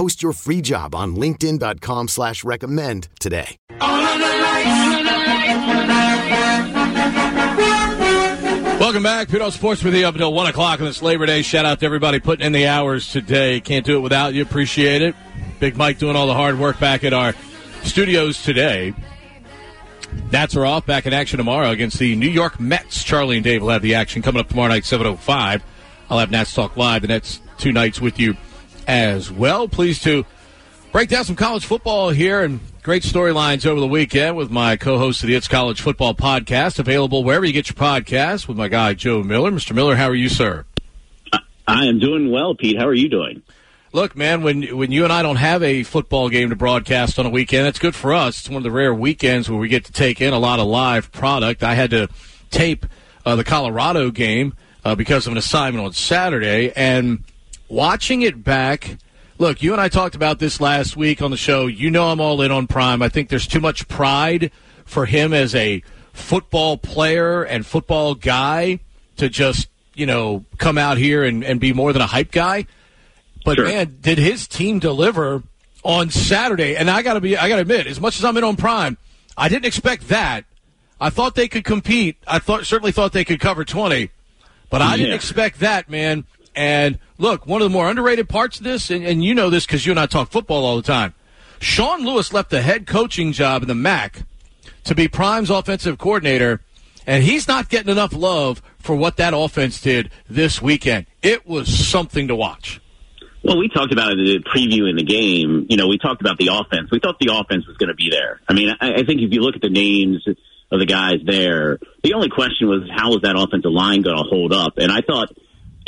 Post your free job on LinkedIn.com slash recommend today. Welcome back. Pito Sports with you up until 1 o'clock on this Labor Day. Shout out to everybody putting in the hours today. Can't do it without you. Appreciate it. Big Mike doing all the hard work back at our studios today. Nats are off. Back in action tomorrow against the New York Mets. Charlie and Dave will have the action coming up tomorrow night, 7.05. I'll have Nats Talk Live the next two nights with you as well. Pleased to break down some college football here and great storylines over the weekend with my co-host of the It's College Football Podcast, available wherever you get your podcast with my guy Joe Miller. Mr. Miller, how are you, sir? I am doing well, Pete. How are you doing? Look, man, when when you and I don't have a football game to broadcast on a weekend, that's good for us. It's one of the rare weekends where we get to take in a lot of live product. I had to tape uh, the Colorado game uh, because of an assignment on Saturday, and watching it back. Look, you and I talked about this last week on the show. You know I'm all in on Prime. I think there's too much pride for him as a football player and football guy to just, you know, come out here and, and be more than a hype guy. But Sure. man, did his team deliver on Saturday? And I gotta be, I gotta admit, as much as I'm in on Prime, I didn't expect that. I thought they could compete. I thought certainly thought they could cover 20, but I didn't expect that, man. And look, one of the more underrated parts of this, and, and you know this because you and I talk football all the time. Sean Lewis left the head coaching job in the MAC to be Prime's offensive coordinator, and he's not getting enough love for what that offense did this weekend. It was something to watch. Well, we talked about it in the preview in the game. You know, we talked about the offense. We thought the offense was going to be there. I mean, I, I think if you look at the names of the guys there, the only question was how was that offensive line going to hold up? And I thought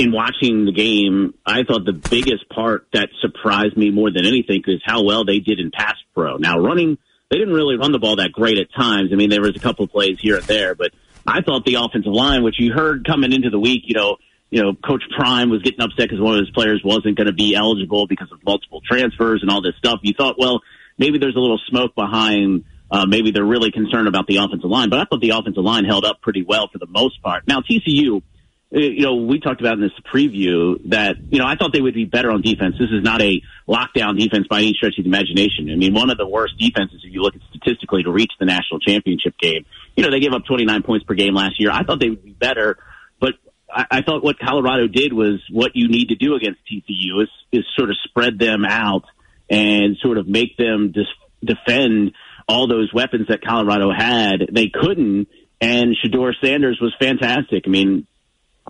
in watching the game, I thought the biggest part that surprised me more than anything is how well they did in pass pro. Now, running, they didn't really run the ball that great at times. I mean, there was a couple of plays here and there, but I thought the offensive line, which you heard coming into the week, you know, you know, Coach Prime was getting upset because one of his players wasn't going to be eligible because of multiple transfers and all this stuff. You thought, well, maybe there's a little smoke behind. Uh, maybe they're really concerned about the offensive line, but I thought the offensive line held up pretty well for the most part. Now TCU, Uh, you know, we talked about in this preview that you know I thought they would be better on defense. This is not a lockdown defense by any stretch of the imagination. I mean, one of the worst defenses if you look at statistically to reach the national championship game. You know, they gave up 29 points per game last year. I thought they would be better, but I, I thought what Colorado did was what you need to do against TCU is is sort of spread them out and sort of make them dis- defend all those weapons that Colorado had. They couldn't, and Shedeur Sanders was fantastic. I mean,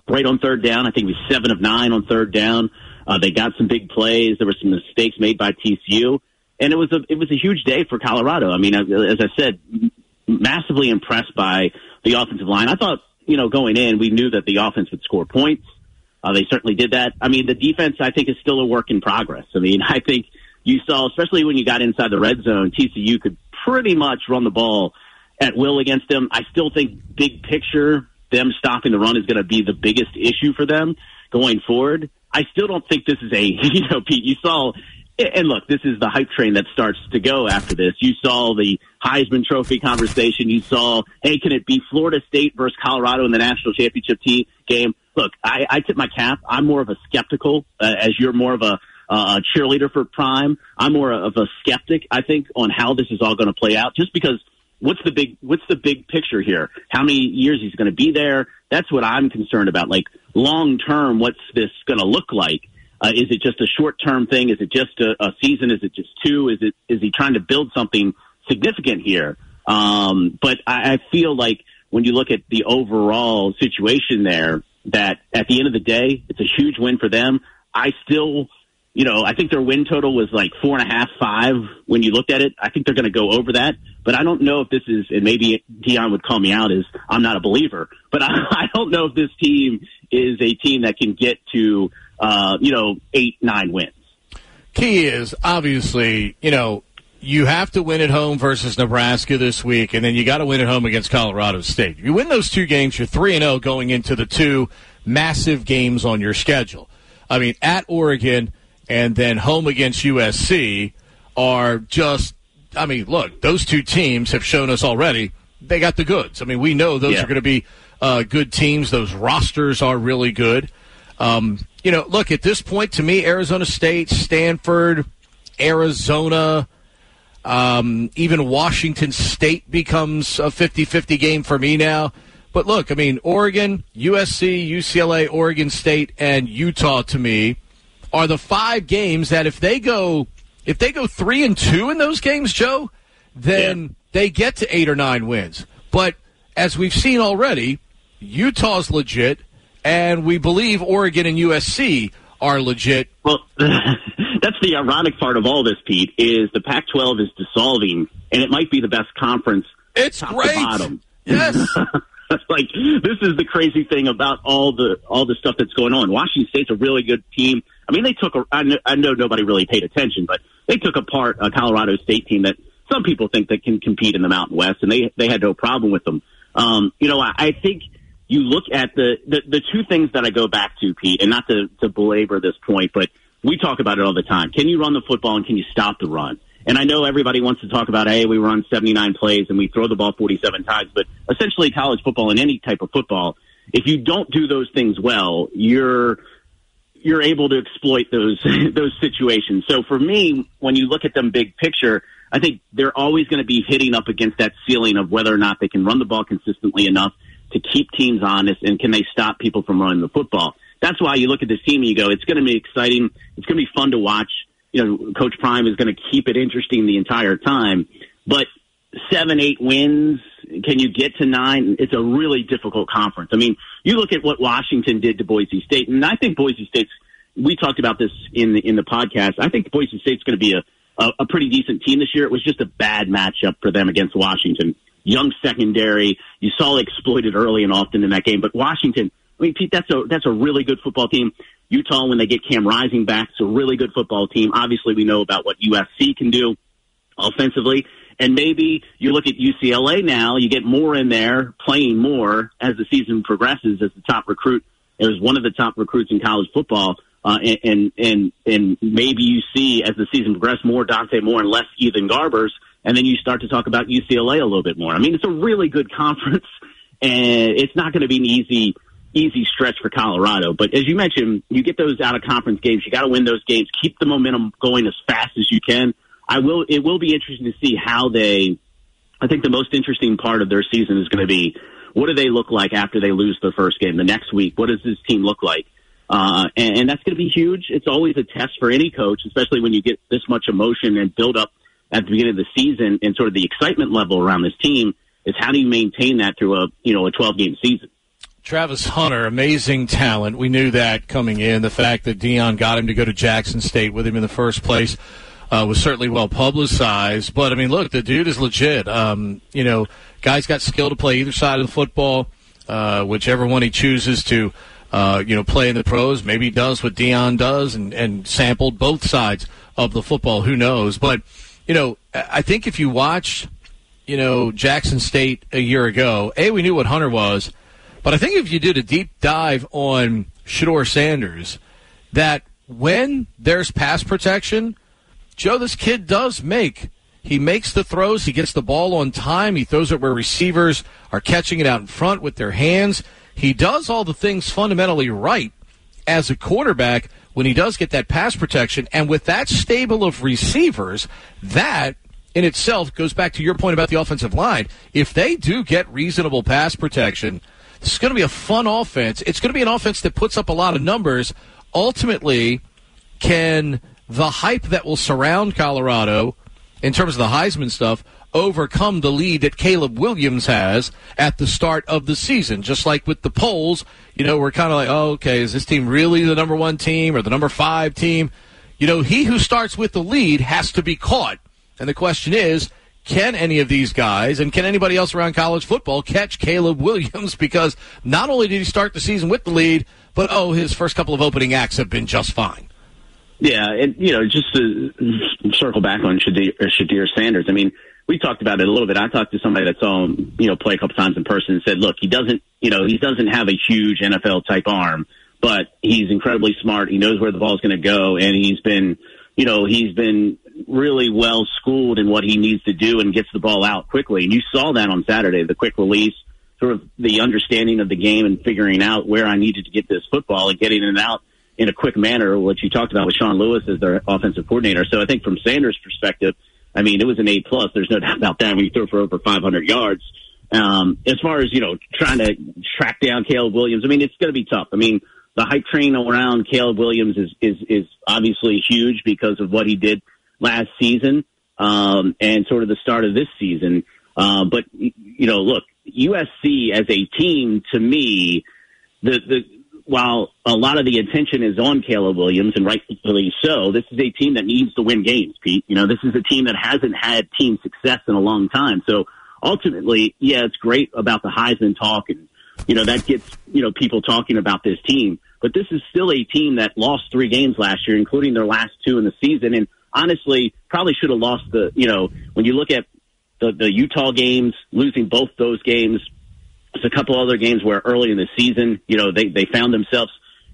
right on third down. I think he was seven of nine on third down. Uh, they got some big plays. There were some mistakes made by TCU, and it was a it was a huge day for Colorado. I mean, as I said, massively impressed by the offensive line. I thought, you know, going in, we knew that the offense would score points. Uh, they certainly did that. I mean, the defense, I think, is still a work in progress. I mean, I think you saw, especially when you got inside the red zone, TCU could pretty much run the ball at will against them. I still think big picture, them stopping the run is going to be the biggest issue for them going forward. I still don't think this is a, you know, Pete, you saw, and look, this is the hype train that starts to go after this. You saw the Heisman Trophy conversation. You saw, hey, can it be Florida State versus Colorado in the national championship team game? Look, I, I tip my cap. I'm more of a skeptical, uh, as you're more of a, uh, a cheerleader for Prime. I'm more of a skeptic, I think, on how this is all going to play out. Just because, what's the big, what's the big picture here? How many years he's going to be there? That's what I'm concerned about. Like long term, what's this going to look like? Uh, is it just a short term thing? Is it just a, a season? Is it just two? Is it is he trying to build something significant here? Um, but I, I feel like when you look at the overall situation there, that at the end of the day, it's a huge win for them. I still, you know, I think their win total was like four and a half, five when you looked at it. I think they're going to go over that, but I don't know if this is, and maybe Deion would call me out as I'm not a believer, but I, I don't know if this team is a team that can get to, uh, you know, eight, nine wins. Key is obviously, you know, you have to win at home versus Nebraska this week, and then you got to win at home against Colorado State. You win those two games, you're three and zero going into the two massive games on your schedule. I mean, at Oregon and then home against USC are just. I mean, look, those two teams have shown us already they got the goods. I mean, we know those Yeah. are going to be uh, good teams. Those rosters are really good. Um, you know, look at this point to me, Arizona State, Stanford, Arizona. Um, even Washington State becomes a 50 50 game for me now. But look, I mean, Oregon, USC, UCLA, Oregon State, and Utah to me are the five games that if they go if they go three and two in those games, Joe, then they get to eight or nine wins. But as we've seen already, Utah's legit, and we believe Oregon and USC are legit. Well, that's the ironic part of all this, Pete, is the Pac-12 is dissolving, and it might be the best conference It's great. to bottom. Yes. like this is the crazy thing about all the all the stuff that's going on. Washington State's a really good team. I mean, they took a. I know, I know nobody really paid attention, but they took apart a Colorado State team that some people think that can compete in the Mountain West, and they they had no problem with them. Um, you know, I, I think you look at the, the the two things that I go back to, Pete, and not to to belabor this point, but we talk about it all the time. Can you run the football and can you stop the run? And I know everybody wants to talk about, hey, we run 79 plays and we throw the ball 47 times, but essentially college football and any type of football, if you don't do those things well, you're you're able to exploit those those situations. So for me, when you look at them big picture, I think they're always going to be hitting up against that ceiling of whether or not they can run the ball consistently enough to keep teams honest and can they stop people from running the football. That's why you look at this team and you go, it's going to be exciting. It's going to be fun to watch. You know, Coach Prime is going to keep it interesting the entire time. But seven, eight wins, can you get to nine? It's a really difficult conference. I mean, you look at what Washington did to Boise State, and I think Boise State's. We talked about this in the in the podcast. I think Boise State's going to be a, a a pretty decent team this year. It was just a bad matchup for them against Washington. Young secondary, you saw it exploited early and often in that game. But Washington, I mean, Pete, that's a that's a really good football team. Utah, when they get Cam Rising back, it's a really good football team. Obviously, we know about what USC can do offensively. And maybe you look at UCLA now, you get more in there, playing more as the season progresses as the top recruit. It was one of the top recruits in college football. Uh, and, and, and, maybe you see as the season progresses more Dante Moore and less Ethan Garbers. And then you start to talk about UCLA a little bit more. I mean, it's a really good conference and it's not going to be an easy, easy stretch for Colorado. But as you mentioned, you get those out of conference games. You got to win those games. Keep the momentum going as fast as you can. I will. It will be interesting to see how they. I think the most interesting part of their season is going to be what do they look like after they lose their first game the next week. What does this team look like? Uh, and, and that's going to be huge. It's always a test for any coach, especially when you get this much emotion and build up at the beginning of the season and sort of the excitement level around this team. Is how do you maintain that through a you know a 12 game season? Travis Hunter, amazing talent. We knew that coming in. The fact that Deion got him to go to Jackson State with him in the first place uh, was certainly well publicized. But I mean, look, the dude is legit. Um, you know, guy's got skill to play either side of the football, uh, whichever one he chooses to. Uh, you know, play in the pros. Maybe he does what Deion does and, and sampled both sides of the football. Who knows? But, you know, I I think if you watch, you know, Jackson State a year ago, A, we knew what Hunter was. But I think if you did a deep dive on Shedeur Sanders, that when there's pass protection, Joe, this kid does make. He makes the throws. He gets the ball on time. He throws it where receivers are catching it out in front with their hands. He does all the things fundamentally right as a quarterback when he does get that pass protection. And with that stable of receivers, that in itself goes back to your point about the offensive line. If they do get reasonable pass protection, is going to be a fun offense. It's going to be an offense that puts up a lot of numbers. Ultimately, can the hype that will surround Colorado in terms of the Heisman stuff overcome the lead that Caleb Williams has at the start of the season. Just like with the polls, you know, we're kind of like, oh, okay, is this team really the number one team or the number five team? You know, he who starts with the lead has to be caught. And the question is, can any of these guys and can anybody else around college football catch Caleb Williams? Because not only did he start the season with the lead, but oh, his first couple of opening acts have been just fine. Yeah, and you know, just to circle back on Shedeur, uh, Shedeur Sanders. I mean, we talked about it a little bit. I talked to somebody that saw him, you know, play a couple times in person and said, look, he doesn't, you know, he doesn't have a huge NFL type arm, but he's incredibly smart. He knows where the ball is going to go, and he's been, you know, he's been really well schooled in what he needs to do and gets the ball out quickly. And you saw that on Saturday, the quick release, sort of the understanding of the game and figuring out where I needed to get this football and getting it out in a quick manner, which you talked about with Sean Lewis as their offensive coordinator. So I think from Sanders' perspective, I mean, it was an A plus. There's no doubt about that when you throw for over 500 yards. Um, as far as, you know, trying to track down Caleb Williams, I mean, it's going to be tough. I mean, the hype train around Caleb Williams is, is, is obviously huge because of what he did last season, um, and sort of the start of this season. Uh, but, you know, look, USC as a team to me, the, the, while a lot of the attention is on Caleb Williams, and rightfully so, this is a team that needs to win games, Pete. You know, this is a team that hasn't had team success in a long time. So ultimately, yeah, it's great about the Heisman talk, and you know that gets you know people talking about this team. But this is still a team that lost three games last year, including their last two in the season, and honestly, probably should have lost the. You know, when you look at the, the Utah games, losing both those games there's a couple other games where early in the season, you know, they, they found themselves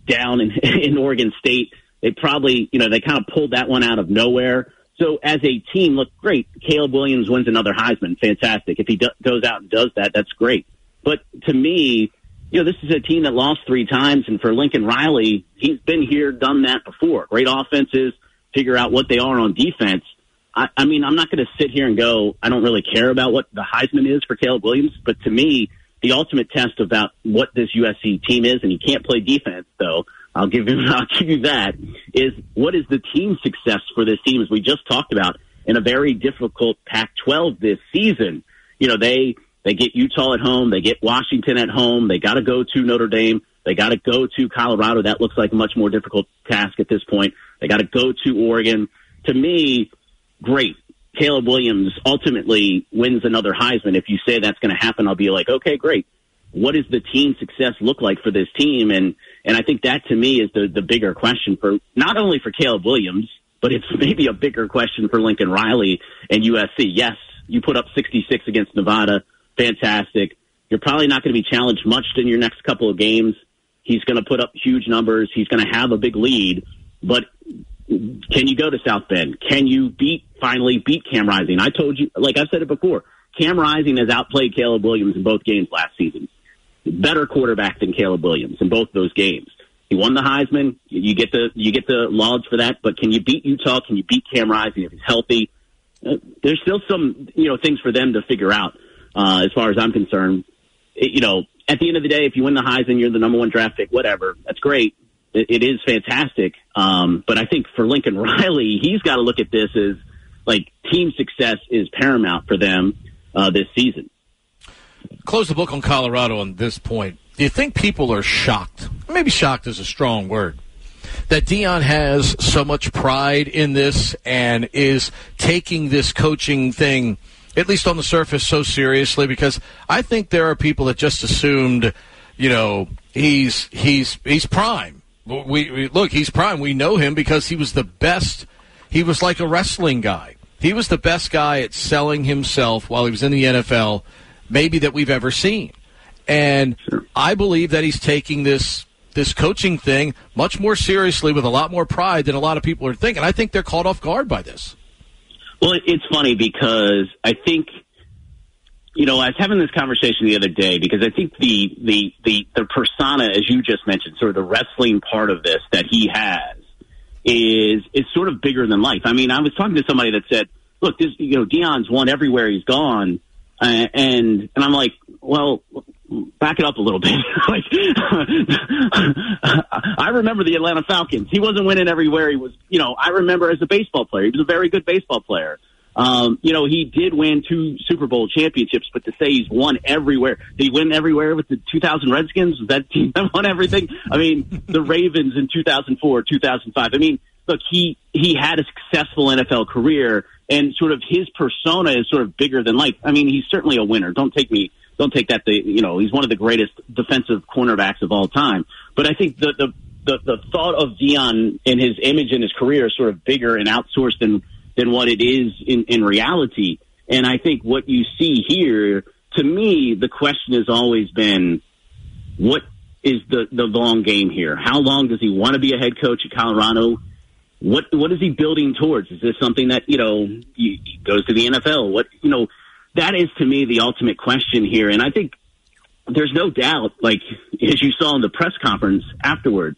down in, in Oregon State. They probably, you know, they kind of pulled that one out of nowhere. So as a team, look great. Caleb Williams wins another Heisman. Fantastic. If he do, goes out and does that, that's great. But to me, you know, this is a team that lost three times. And for Lincoln Riley, he's been here, done that before. Great offenses, figure out what they are on defense. I, I mean, I'm not going to sit here and go, I don't really care about what the Heisman is for Caleb Williams. But to me, the ultimate test about what this USC team is, and he can't play defense, though. I'll give you, I'll give you that. Is what is the team success for this team? As we just talked about in a very difficult Pac-12 this season. You know, they they get Utah at home, they get Washington at home, they got to go to Notre Dame, they got to go to Colorado. That looks like a much more difficult task at this point. They got to go to Oregon. To me, great. Caleb Williams ultimately wins another Heisman, if you say that's going to happen, I'll be like, okay, great. What does the team success look like for this team? And and I think that to me is the the bigger question for not only for Caleb Williams, but it's maybe a bigger question for Lincoln Riley and USC. Yes, you put up 66 against Nevada, fantastic. You're probably not going to be challenged much in your next couple of games. He's going to put up huge numbers. He's going to have a big lead, but can you go to South Bend? Can you beat finally beat Cam Rising? I told you, like I've said it before, Cam Rising has outplayed Caleb Williams in both games last season. Better quarterback than Caleb Williams in both those games. He won the Heisman. You get the you get the lauds for that. But can you beat Utah? Can you beat Cam Rising if he's healthy? Uh, there's still some you know things for them to figure out uh, as far as I'm concerned. It, you know, at the end of the day, if you win the Heisman, you're the number one draft pick. Whatever, that's great it, it is fantastic. Um, but I think for Lincoln Riley, he's got to look at this as like team success is paramount for them uh, this season. Close the book on Colorado on this point. Do you think people are shocked? Maybe shocked is a strong word. That Deion has so much pride in this and is taking this coaching thing, at least on the surface, so seriously because I think there are people that just assumed, you know, he's he's he's prime we, we, look, he's prime. We know him because he was the best. He was like a wrestling guy. He was the best guy at selling himself while he was in the NFL, maybe that we've ever seen. And. I believe that he's taking this this coaching thing much more seriously with a lot more pride than a lot of people are thinking. I think they're caught off guard by this. Well, it's funny because I think you know, I was having this conversation the other day because I think the the the the persona, as you just mentioned, sort of the wrestling part of this that he has is is sort of bigger than life. I mean, I was talking to somebody that said, "Look, this you know, Deion's won everywhere he's gone," uh, and and I'm like, well. Back it up a little bit. like, I remember the Atlanta Falcons. He wasn't winning everywhere he was. You know, I remember as a baseball player, he was a very good baseball player. Um, you know, he did win two Super Bowl championships, but to say he's won everywhere, did he win everywhere with the 2000 Redskins? Was that team that won everything? I mean, the Ravens in 2004, 2005. I mean, look, he, he had a successful NFL career and sort of his persona is sort of bigger than life. I mean, he's certainly a winner. Don't take me, don't take that. The, you know, he's one of the greatest defensive cornerbacks of all time. But I think the, the, the, the thought of Deion and his image and his career is sort of bigger and outsourced than than what it is in, in reality. And I think what you see here, to me, the question has always been, what is the, the long game here? How long does he want to be a head coach at Colorado? What what is he building towards? Is this something that you know he, he goes to the NFL? What you know that is to me the ultimate question here, and I think there's no doubt. Like as you saw in the press conference afterwards,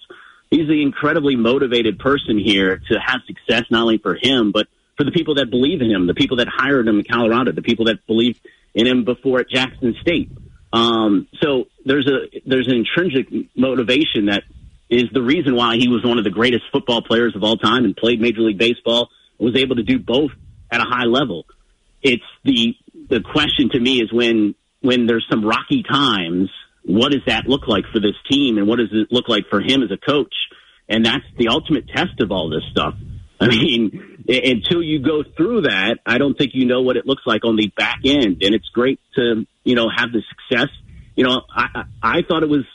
he's an incredibly motivated person here to have success not only for him but for the people that believe in him, the people that hired him in Colorado, the people that believed in him before at Jackson State. Um, so there's a there's an intrinsic motivation that is the reason why he was one of the greatest football players of all time and played Major League Baseball. Was able to do both at a high level. It's the the question to me is when when there's some rocky times, what does that look like for this team, and what does it look like for him as a coach? And that's the ultimate test of all this stuff. I mean, until you go through that, I don't think you know what it looks like on the back end. And it's great to, you know, have the success. You know, I, I thought it was,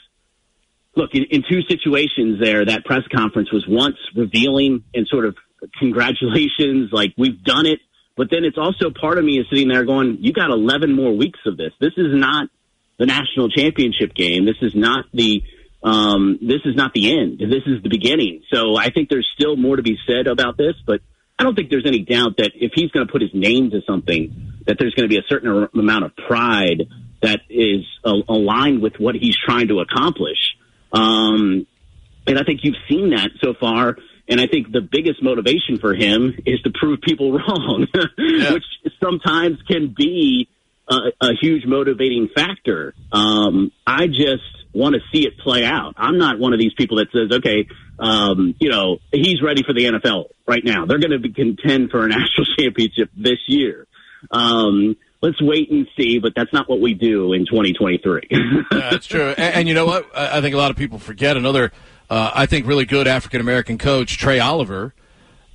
look, in, in two situations there, that press conference was once revealing and sort of congratulations, like we've done it. But then it's also part of me is sitting there going, you got 11 more weeks of this. This is not the national championship game. This is not the, um, this is not the end. This is the beginning. So I think there's still more to be said about this, but I don't think there's any doubt that if he's going to put his name to something, that there's going to be a certain amount of pride that is uh, aligned with what he's trying to accomplish. Um, and I think you've seen that so far. And I think the biggest motivation for him is to prove people wrong, yeah. which sometimes can be a, a huge motivating factor. Um, I just want to see it play out. I'm not one of these people that says, okay, um, you know, he's ready for the NFL right now. They're going to be contend for a national championship this year. Um, let's wait and see, but that's not what we do in 2023. yeah, that's true. And, and, you know what? I think a lot of people forget another, uh, I think, really good African American coach, Trei Oliver,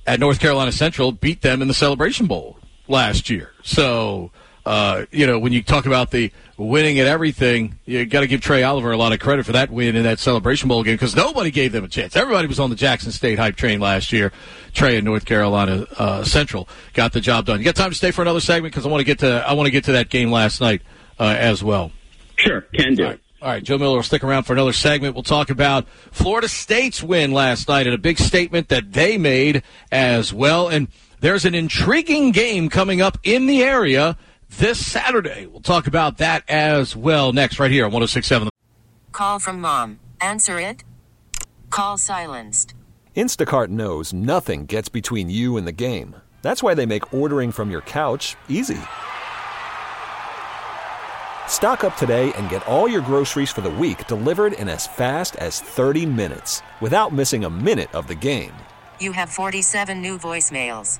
at North Carolina Central, beat them in the Celebration Bowl last year. So, uh, you know, when you talk about the winning at everything, you got to give Trei Oliver a lot of credit for that win in that Celebration Bowl game because nobody gave them a chance. Everybody was on the Jackson State hype train last year. Trei in North Carolina uh, Central got the job done. You got time to stay for another segment because I want to get to I want to get to that game last night uh, as well. Sure, can do. All right. All right, Joe Miller will stick around for another segment. We'll talk about Florida State's win last night and a big statement that they made as well. And there's an intriguing game coming up in the area this Saturday. We'll talk about that as well next, right here on 1067. Call from mom. Answer it. Call silenced. Instacart knows nothing gets between you and the game. That's why they make ordering from your couch easy. Stock up today and get all your groceries for the week delivered in as fast as 30 minutes without missing a minute of the game. You have 47 new voicemails.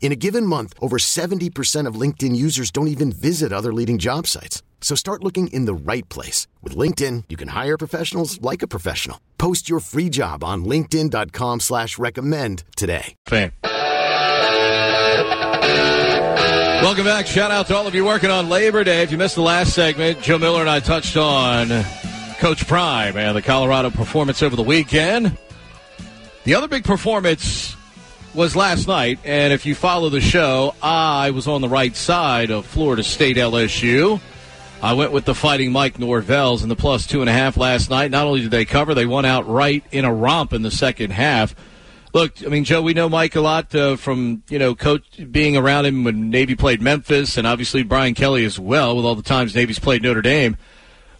In a given month, over 70% of LinkedIn users don't even visit other leading job sites. So start looking in the right place. With LinkedIn, you can hire professionals like a professional. Post your free job on linkedin.com slash recommend today. Fan. Welcome back. Shout out to all of you working on Labor Day. If you missed the last segment, Joe Miller and I touched on Coach Prime and the Colorado performance over the weekend. The other big performance was last night, and if you follow the show, I was on the right side of Florida State LSU. I went with the Fighting Mike Norvells in the plus two and a half last night. Not only did they cover, they won out right in a romp in the second half. Look, I mean, Joe, we know Mike a lot uh, from you know coach being around him when Navy played Memphis, and obviously Brian Kelly as well with all the times Navy's played Notre Dame.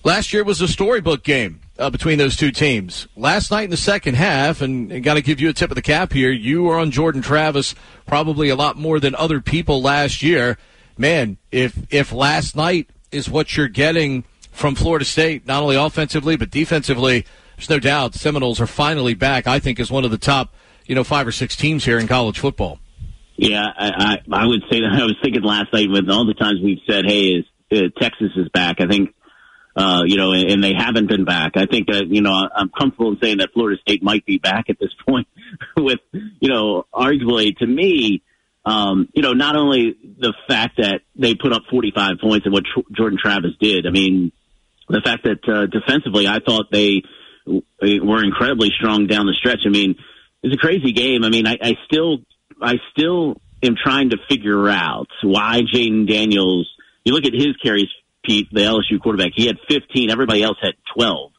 Last year was a storybook game uh, between those two teams. Last night in the second half, and, and got to give you a tip of the cap here. You were on Jordan Travis probably a lot more than other people last year. Man, if if last night is what you're getting from Florida State, not only offensively but defensively, there's no doubt Seminoles are finally back. I think as one of the top, you know, five or six teams here in college football. Yeah, I, I, I would say that I was thinking last night with all the times we've said, "Hey, is uh, Texas is back?" I think uh, you know, and, and they haven't been back. I think that, you know, I'm comfortable in saying that Florida State might be back at this point with, you know, arguably to me, um, you know, not only the fact that they put up 45 points and what Tr- Jordan Travis did. I mean, the fact that uh, defensively, I thought they were incredibly strong down the stretch. I mean, it's a crazy game. I mean, I, I still, I still am trying to figure out why Jayden Daniels. You look at his carries Pete, the LSU quarterback. He had 15. Everybody else had 12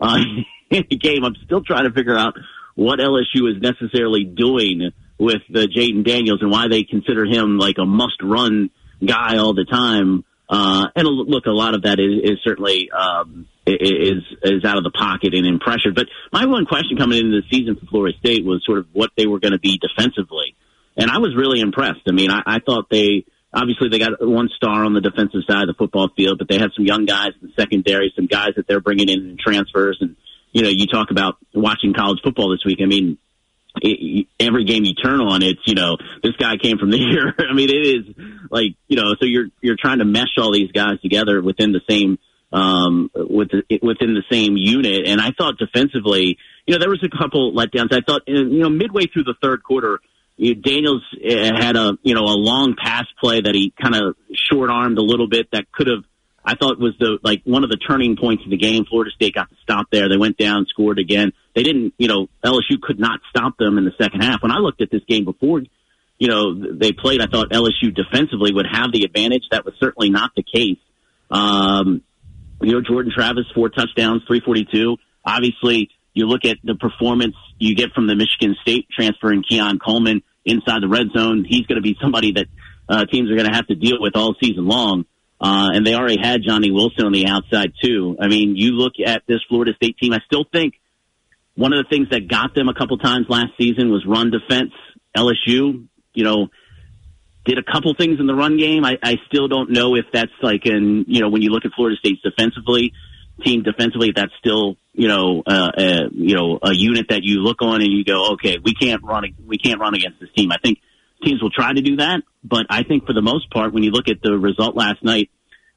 uh, in the game. I'm still trying to figure out what LSU is necessarily doing with uh, Jayden Daniels and why they consider him like a must-run guy all the time. Uh, and look, a lot of that is, is certainly um, is is out of the pocket and in pressure. But my one question coming into the season for Florida State was sort of what they were going to be defensively, and I was really impressed. I mean, I, I thought they Obviously, they got one star on the defensive side of the football field, but they have some young guys in the secondary, some guys that they're bringing in in transfers. And, you know, you talk about watching college football this week. I mean, it, every game you turn on, it's, you know, this guy came from here. I mean, it is like, you know, so you're, you're trying to mesh all these guys together within the same, um, with the, within the same unit. And I thought defensively, you know, there was a couple letdowns. I thought, you know, midway through the third quarter, Daniels eh, had a you know a long pass play that he kind of short armed a little bit that could have I thought was the like one of the turning points of the game. Florida State got to stop there. They went down, scored again. They didn't, you know, LSU could not stop them in the second half. When I looked at this game before, you know, they played, I thought LSU defensively would have the advantage. That was certainly not the case. Um, you know, Jordan Travis, four touchdowns, 342. Obviously, you look at the performance you get from the Michigan State transfer in Keon Coleman inside the red zone. He's going to be somebody that uh, teams are going to have to deal with all season long. Uh, and they already had Johnny Wilson on the outside too. I mean, you look at this Florida State team. I still think one of the things that got them a couple times last season was run defense. LSU, you know, did a couple things in the run game. I, I still don't know if that's like in, you know, when you look at Florida State's defensively, team defensively, that's still you know uh, uh, you know a unit that you look on and you go, okay, we can't run we can't run against this team. I think teams will try to do that, but I think for the most part, when you look at the result last night,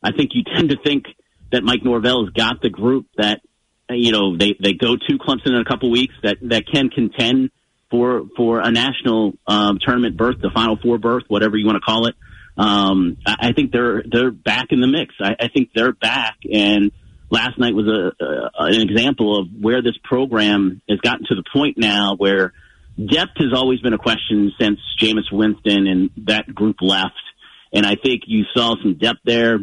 I think you tend to think that Mike Norvell's got the group that you know they they go to Clemson in a couple weeks that that can contend for for a national um, tournament berth, the Final Four berth, whatever you want to call it. Um, I, I think they're they're back in the mix. I, I think they're back and last night was a, a an example of where this program has gotten to the point now where depth has always been a question since Jameis Winston and that group left. And I think you saw some depth there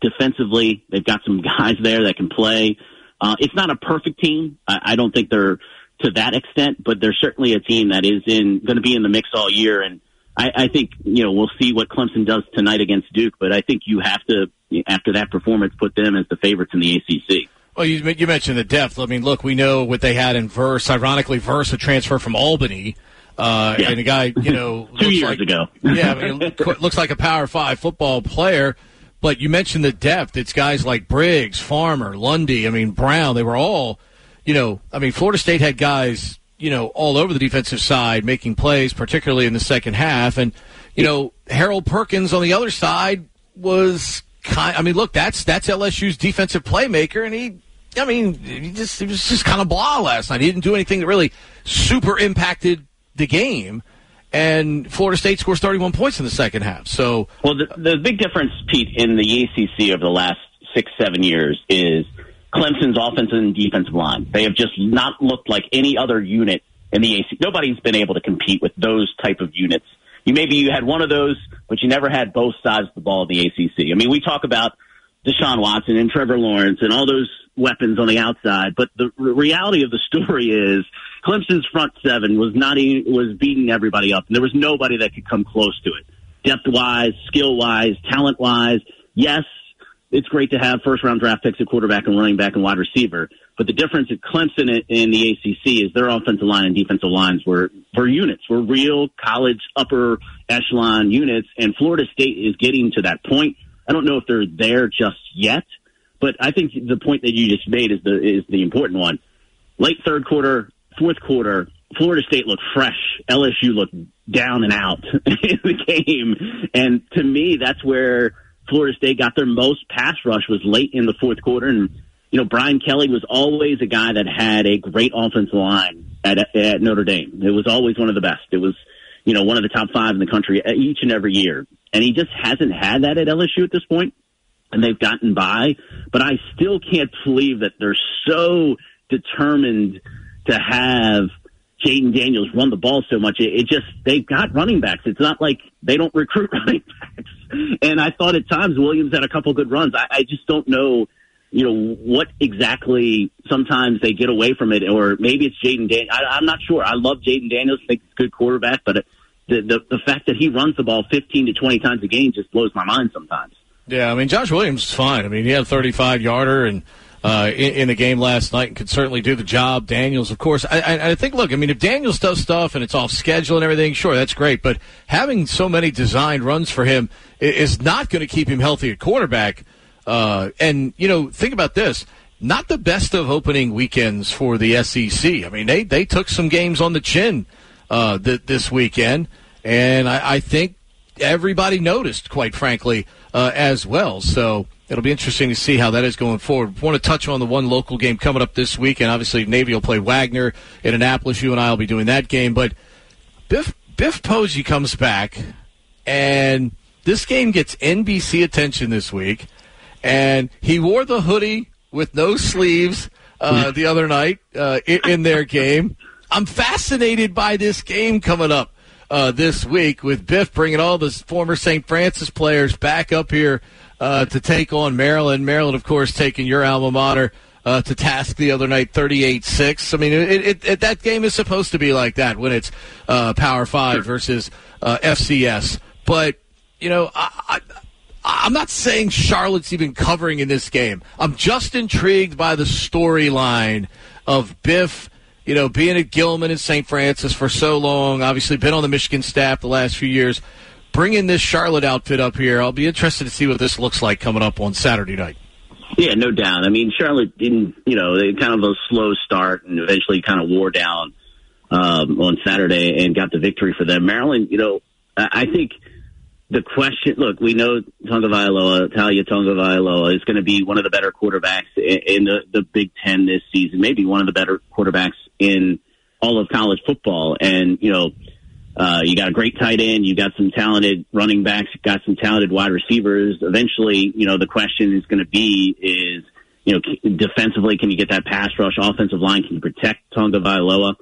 defensively. They've got some guys there that can play. Uh, it's not a perfect team. I, I don't think they're to that extent, but they're certainly a team that is in going to be in the mix all year. And I, I think you know we'll see what Clemson does tonight against Duke, but I think you have to after that performance put them as the favorites in the ACC. Well, you, you mentioned the depth. I mean, look, we know what they had in Verse. Ironically, Verse a transfer from Albany. Uh, yeah. and a guy, you know, two years like, ago. yeah, I mean, looks like a Power Five football player. But you mentioned the depth. It's guys like Briggs, Farmer, Lundy. I mean, Brown. They were all, you know, I mean, Florida State had guys you know, all over the defensive side, making plays, particularly in the second half. And, you know, Harold Perkins on the other side was kind. I mean, look, that's that's LSU's defensive playmaker, and he. I mean, he just he was just kind of blah last night. He didn't do anything that really super impacted the game. and Florida State scores 31 points in the second half. So, well, the, the big difference, Pete, in the ACC over the last six, seven years is Clemson's offensive and defensive line. They have just not looked like any other unit in the ACC. Nobody's been able to compete with those type of units. You maybe you had one of those, but you never had both sides of the ball of the ACC. I mean, we talk about Deshaun Watson and Trevor Lawrence and all those weapons on the outside, but the reality of the story is Clemson's front seven was not even, was beating everybody up, and there was nobody that could come close to it. Depth wise, skill wise, talent wise, yes, it's great to have first round draft picks at quarterback and running back and wide receiver. But the difference at Clemson in the ACC is their offensive line and defensive lines were, were units, were real college upper echelon units. And Florida State is getting to that point. I don't know if they're there just yet, but I think the point that you just made is the, is the important one. Late third quarter, fourth quarter, Florida State looked fresh. LSU looked down and out in the game. And to me, that's where Florida State got their most pass rush was late in the fourth quarter. And, you know, Brian Kelly was always a guy that had a great offensive line at, at Notre Dame. It was always one of the best. It was, you know, one of the top five in the country each and every year. And he just hasn't had that at LSU at this point, And they've gotten by. But I still can't believe that they're so determined to have Jayden Daniels run the ball so much. It, it, just they've got running backs. It's not like they don't recruit running backs. And I thought at times Williams had a couple good runs. I, I just don't know, you know, what exactly. Sometimes they get away from it, or maybe it's Jayden Daniels. I, I'm not sure. I love Jayden Daniels. Think he's a good quarterback, but it, the, the the fact that he runs the ball 15 to 20 times a game just blows my mind sometimes. Yeah, I mean Josh Williams is fine. I mean he had a 35 yarder and uh, in, in, the game last night and could certainly do the job. Daniels, of course. I, I, I, think, look, I mean, if Daniels does stuff and it's off schedule and everything, sure, that's great. But having so many designed runs for him is not going to keep him healthy at quarterback. Uh, and, you know, think about this. Not the best of opening weekends for the SEC. I mean, they, they took some games on the chin uh, th- this weekend. And I, I think everybody noticed, quite frankly, uh, as well. So it'll be interesting to see how that is going forward. I want to touch on the one local game coming up this week, and obviously Navy will play Wagner in Annapolis. You and I will be doing that game, but Biff Biff Poggi comes back, and this game gets NBC attention this week, and he wore the hoodie with no sleeves uh, the other night uh, in, in their game. I'm fascinated by this game coming up. Uh, this week with Biff bringing all the former St. Francis players back up here uh, to take on Maryland. Maryland, of course, taking your alma mater uh, to task the other night, 38-6. I mean, it, it, it, that game is supposed to be like that when it's uh, Power Five versus uh, FCS. But you know, I, I, am not saying Charlotte's even covering in this game. I'm just intrigued by the storyline of Biff. You know, being at Gilman and St. Francis for so long, obviously been on the Michigan staff the last few years bringing this Charlotte outfit up here. I'll be interested to see what this looks like coming up on Saturday night. Yeah, no doubt. I mean, Charlotte didn't, you know, they kind of a slow start and eventually kind of wore down um, on Saturday and got the victory for them. Maryland, you know, I think the question, look, we know Tagovailoa, Taulia Tagovailoa is going to be one of the better quarterbacks in the, the Big Ten this season, maybe one of the better quarterbacks in all of college football. And, you know, uh, you got a great tight end. You got some talented running backs. You got some talented wide receivers. Eventually, you know, the question is going to be is, you know, defensively, can you get that pass rush? Offensive line, can you protect Taulia Vailoa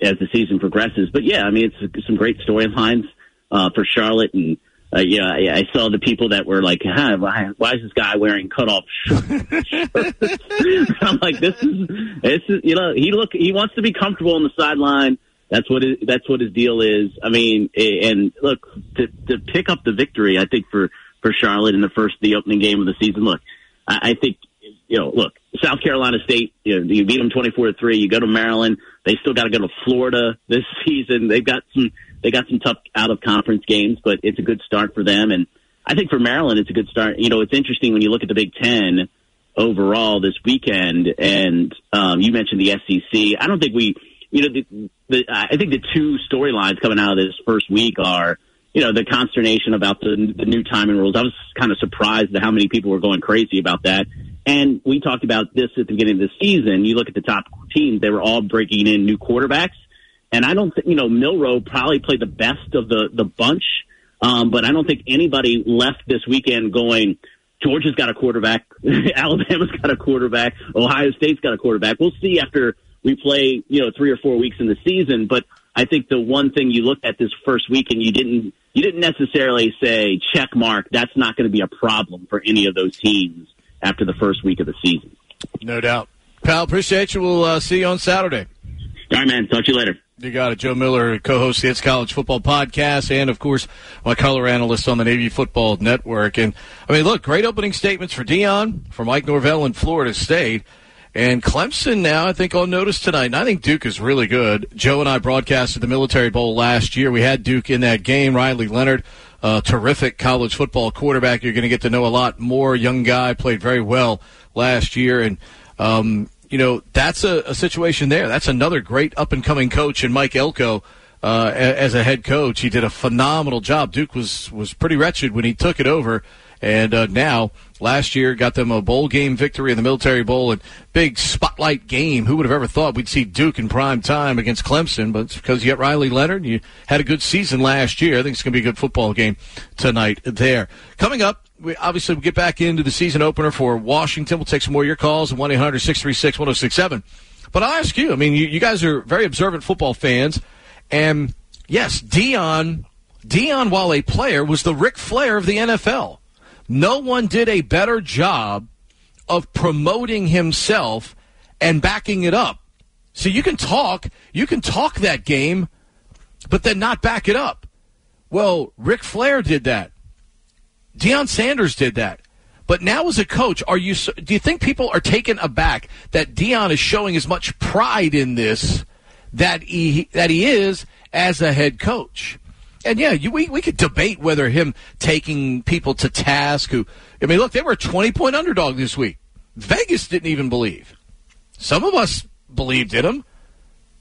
as the season progresses? But yeah, I mean, it's some great storylines, uh, for Charlotte. And, uh, yeah, I, I saw the people that were like, huh, why, why is this guy wearing cutoff shirts? I'm like, this is, this is, you know, he look, he wants to be comfortable on the sideline that's what it, that's what his deal is. I mean, and look to to pick up the victory. I think for for Charlotte in the first the opening game of the season. Look, I, I think you know. Look, South Carolina State. You know, you beat them twenty four to three. You go to Maryland. They still got to go to Florida this season. They've got some they got some tough out of conference games, but it's a good start for them. And I think for Maryland, it's a good start. You know, it's interesting when you look at the Big Ten overall this weekend. And um, you mentioned the SEC. I don't think we you know, the, the, I think the two storylines coming out of this first week are, you know, the consternation about the, the new timing rules. I was kind of surprised at how many people were going crazy about that. And we talked about this at the beginning of the season. You look at the top teams; they were all breaking in new quarterbacks. And I don't think, you know, Milroe probably played the best of the, the bunch. Um, but I don't think anybody left this weekend going, Georgia's got a quarterback. Alabama's got a quarterback. Ohio State's got a quarterback. We'll see after we play, you know, three or four weeks in the season. But I think the one thing you looked at this first week and you didn't, you didn't necessarily say check mark. That's not going to be a problem for any of those teams after the first week of the season. No doubt. Pal, appreciate you. We'll uh, see you on Saturday. All right, man. Talk to you later. You got it. Joe Miller, co-host the It's College Football Podcast, and of course, my color analyst on the Navy Football Network. And I mean, look, great opening statements for Deion, for Mike Norvell in Florida State. And Clemson now, I think, on notice tonight. And I think Duke is really good. Joe and I broadcasted the Military Bowl last year. We had Duke in that game. Riley Leonard, terrific college football quarterback. You're going to get to know a lot more. Young guy, played very well last year. And, um, you know, that's a, a, situation there. That's another great up and coming coach in Mike Elko. Uh, as a head coach, he did a phenomenal job. Duke was was pretty wretched when he took it over, and uh, now last year got them a bowl game victory in the Military Bowl and big spotlight game. Who would have ever thought we'd see Duke in prime time against Clemson? But it's because you got Riley Leonard. You had a good season last year. I think it's going to be a good football game tonight. There coming up we obviously we'll get back into the season opener for Washington. We'll take some more of your calls at 1 800 636 1067. But I'll ask you I mean, you, you, guys are very observant football fans. And yes, Deion, Deion, while a player, was the Ric Flair of the NFL. No one did a better job of promoting himself and backing it up. So you can talk, you can talk that game, but then not back it up. Well, Ric Flair did that. Deion Sanders did that. But now, as a coach, are you? Do you think people are taken aback that Deion is showing as much pride in this that he that he is as a head coach? And yeah, you, we we could debate whether him taking people to task. Who I mean, look, they were a twenty point underdog this week. Vegas didn't even believe. Some of us believed in him,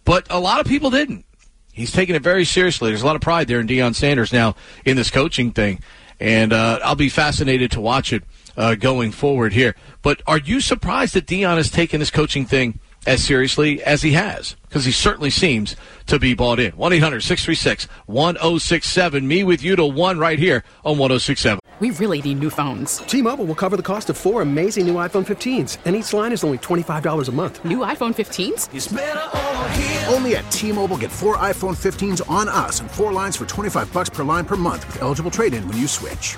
but a lot of people didn't. He's taking it very seriously. There's a lot of pride there in Deion Sanders now in this coaching thing and uh, I'll be fascinated to watch it uh, going forward here. But are you surprised that Deion has taken this coaching thing as seriously as he has? Because he certainly seems to be bought in. 1 800 636 1067. Me with you to 1 right here on 1067. We really need new phones. T Mobile will cover the cost of four amazing new iPhone 15s, and each line is only $25 a month. New iPhone 15s? Only at T Mobile get four iPhone 15s on us and four lines for 25 bucks per line per month with eligible trade in when you switch.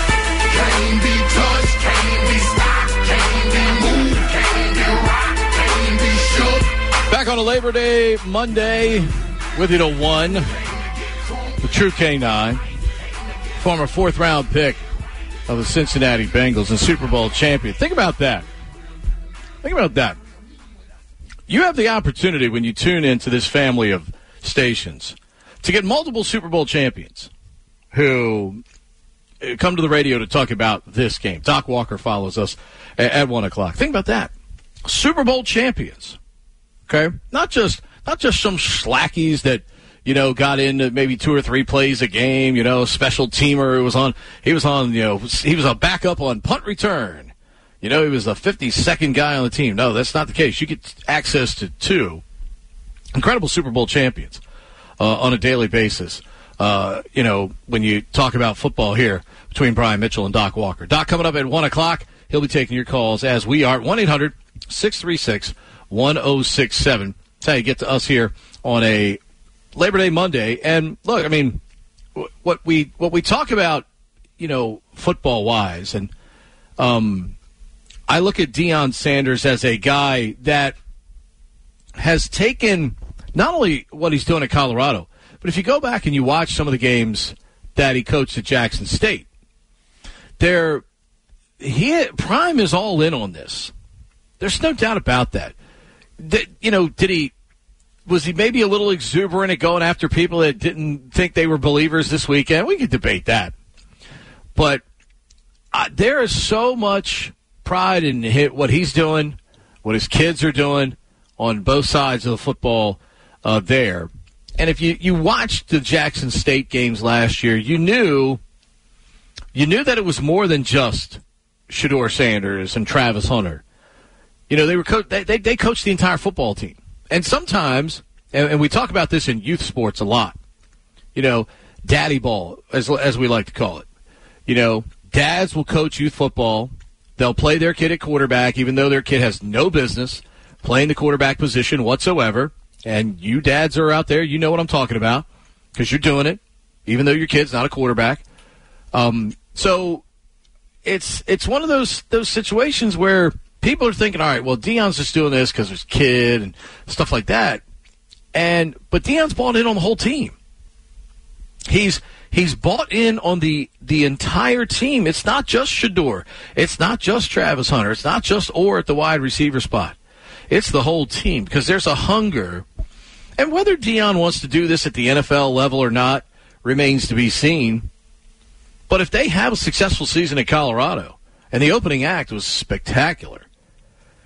Back on a Labor Day Monday with you to one. The true K9, former fourth round pick of the Cincinnati Bengals and Super Bowl champion. Think about that. Think about that. You have the opportunity when you tune into this family of stations to get multiple Super Bowl champions who come to the radio to talk about this game. Doc Walker follows us at, one o'clock. Think about that. Super Bowl champions. Okay, not just not just some slackies that you know got into maybe two or three plays a game. You know, special teamer who was on. He was on. You know, he was a backup on punt return. You know, he was a 52nd guy on the team. No, that's not the case. You get access to two incredible Super Bowl champions uh, on a daily basis. Uh, you know, when you talk about football here between Brian Mitchell and Doc Walker. Doc coming up at 1 o'clock. He'll be taking your calls as we are. 1 800 636 1067. That's how you get to us here on a Labor Day Monday. And look, I mean, what we what we talk about, you know, football wise, and um, I look at Deion Sanders as a guy that has taken not only what he's doing at Colorado, but if you go back and you watch some of the games that he coached at Jackson State, there he Prime is all in on this. There's no doubt about that. that. You know, did he was he maybe a little exuberant at going after people that didn't think they were believers this weekend? We could debate that, but uh, there is so much pride in what he's doing, what his kids are doing on both sides of the football uh, there. And if you, you watched the Jackson State games last year, you knew you knew that it was more than just Shedeur Sanders and Travis Hunter. You know, they were co- they, they, they coached the entire football team. And sometimes, and, and we talk about this in youth sports a lot, you know, daddy ball, as, as we like to call it. You know, dads will coach youth football. They'll play their kid at quarterback, even though their kid has no business playing the quarterback position whatsoever. And you dads are out there, you know what I'm talking about because you're doing it, even though your kid's not a quarterback. Um, so it's it's one of those those situations where people are thinking, all right, well, Deion's just doing this because his kid and stuff like that. And but Deion's bought in on the whole team. He's he's bought in on the the entire team. It's not just Shedeur. It's not just Travis Hunter. It's not just Orr at the wide receiver spot. It's the whole team because there's a hunger. And whether Dion wants to do this at the NFL level or not remains to be seen. But if they have a successful season in Colorado, and the opening act was spectacular,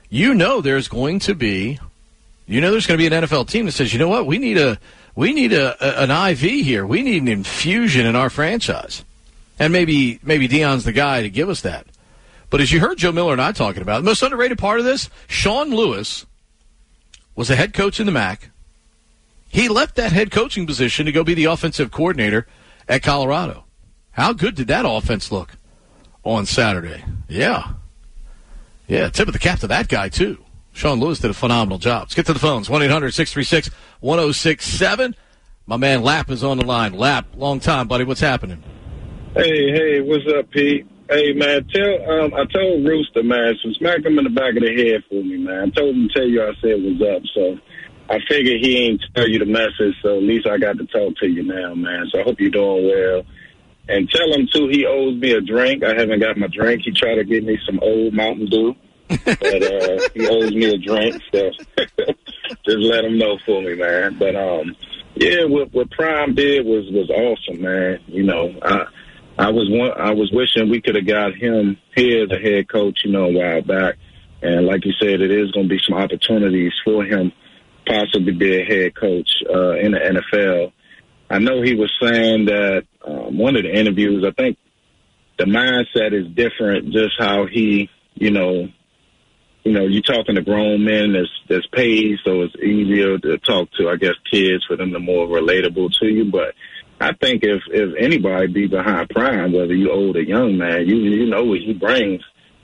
you know there's going to be, you know there's going to be an NFL team that says, you know what, we need a, we need a, a an IV here. We need an infusion in our franchise, and maybe maybe Deion's the guy to give us that. But as you heard Joe Miller and I talking about, the most underrated part of this, Sean Lewis was a head coach in the MAC. He left that head coaching position to go be the offensive coordinator at Colorado. How good did that offense look on Saturday? Yeah. Yeah, tip of the cap to that guy, too. Sean Lewis did a phenomenal job. Let's get to the phones 1 800 636 1067. My man Lap is on the line. Lap, long time, buddy. What's happening? Hey, hey, what's up, Pete? Hey, man, tell um, I told Rooster, man, so smack him in the back of the head for me, man. I told him to tell you I said what's up, so I figured he ain't tell you the message, so at least I got to talk to you now, man. So I hope you're doing well. And tell him too he owes me a drink. I haven't got my drink. He tried to get me some old Mountain Dew, but uh, he owes me a drink. So just let him know for me, man. But um, yeah, what what Prime did was was awesome, man. You know, I I was one, I was wishing we could have got him here as a head coach, you know, a while back. And like you said, it is going to be some opportunities for him possibly be a head coach uh, in the NFL. I know he was saying that um, one of the interviews, I think the mindset is different, just how he, you know, you know, you're talking to grown men that's that's paid, so it's easier to talk to, I guess, kids for them to more relatable to you. But I think if if anybody be behind Prime, whether you old or young, man, you you know what he brings,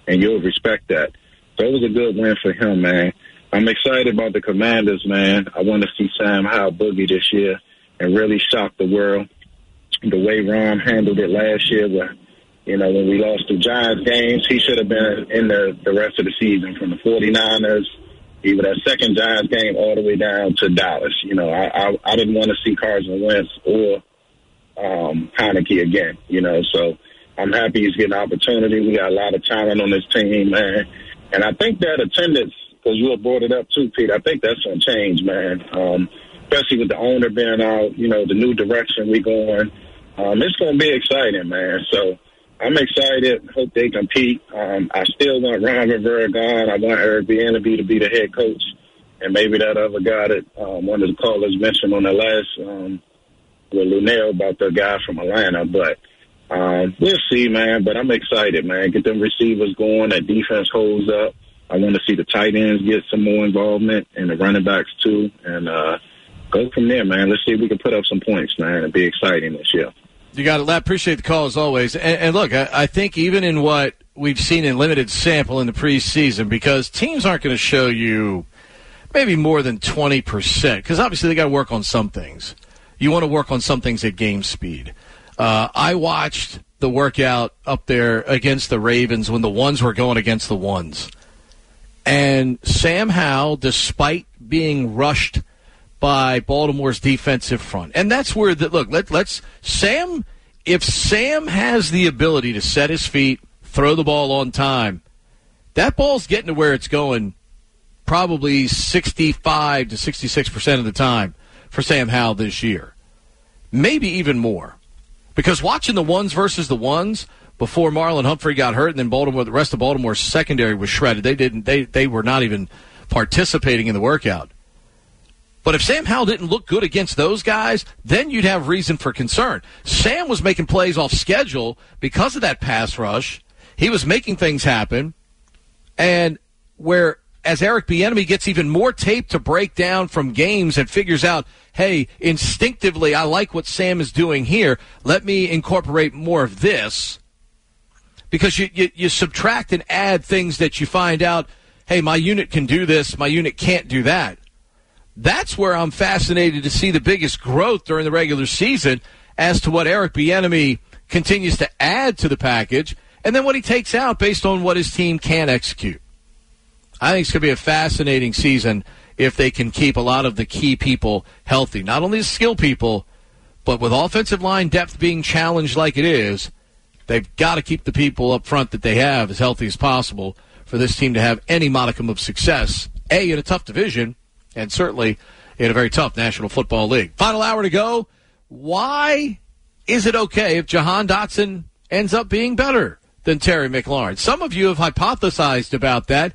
and you'll respect that. So it was a good win for him, man. I'm excited about the Commanders, man. I want to see Sam Howell boogie this year and really shock the world. The way Ron handled it last year, where you know when we lost the Giants games, he should have been in the the rest of the season from the 49ers, even that second Giants game, all the way down to Dallas. You know, I I, I didn't want to see Carson Wentz or um, Heinicke again. You know, so I'm happy he's getting opportunity. We got a lot of talent on this team, man, and I think that attendance because you have brought it up too, Pete. I think that's going to change, man. Um, especially with the owner being out, you know, the new direction we going. Um, it's going to be exciting, man. So I'm excited. Hope they compete. Um, I still want Ron Rivera gone. I want Eric Bieniemy to be the head coach, and maybe that other guy that um, one of the callers mentioned on the last um, with Lunell about the guy from Atlanta. But um, we'll see, man. But I'm excited, man. Get them receivers going. That defense holds up. I want to see the tight ends get some more involvement and the running backs too, and uh, go from there, man. Let's see if we can put up some points, man. It'll be exciting this year. You got it. I appreciate the call as always. And, and look, I, I think even in what we've seen in limited sample in the preseason, because teams aren't going to show you maybe more than 20%, because obviously they got to work on some things. You want to work on some things at game speed. Uh, I watched the workout up there against the Ravens when the ones were going against the ones. And Sam Howell, despite being rushed by Baltimore's defensive front. And that's where the look, let, let's Sam if Sam has the ability to set his feet, throw the ball on time, that ball's getting to where it's going probably 65 to 66% of the time for Sam Howell this year. Maybe even more. Because watching the ones versus the ones before Marlon Humphrey got hurt and then Baltimore the rest of Baltimore's secondary was shredded. They didn't they they were not even participating in the workout. But if Sam Howell didn't look good against those guys, then you'd have reason for concern. Sam was making plays off schedule because of that pass rush. He was making things happen. And where as Eric Bieniemy gets even more tape to break down from games and figures out, hey, instinctively, I like what Sam is doing here. Let me incorporate more of this. Because you, you, you subtract and add things that you find out, hey, my unit can do this, my unit can't do that. That's where I'm fascinated to see the biggest growth during the regular season as to what Eric Bieniemy continues to add to the package and then what he takes out based on what his team can execute. I think it's going to be a fascinating season if they can keep a lot of the key people healthy. Not only the skill people, but with offensive line depth being challenged like it is, they've got to keep the people up front that they have as healthy as possible for this team to have any modicum of success. A, in a tough division, and certainly in a very tough National Football League. Final hour to go. Why is it okay if Jahan Dotson ends up being better than Terry McLaurin? Some of you have hypothesized about that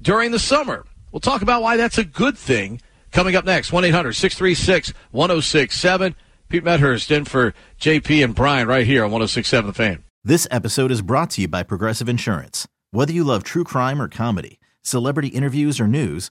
during the summer. We'll talk about why that's a good thing coming up next. 1 800 636 1067. Pete Medhurst in for JP and Brian right here on 1067 The Fan. This episode is brought to you by Progressive Insurance. Whether you love true crime or comedy, celebrity interviews or news,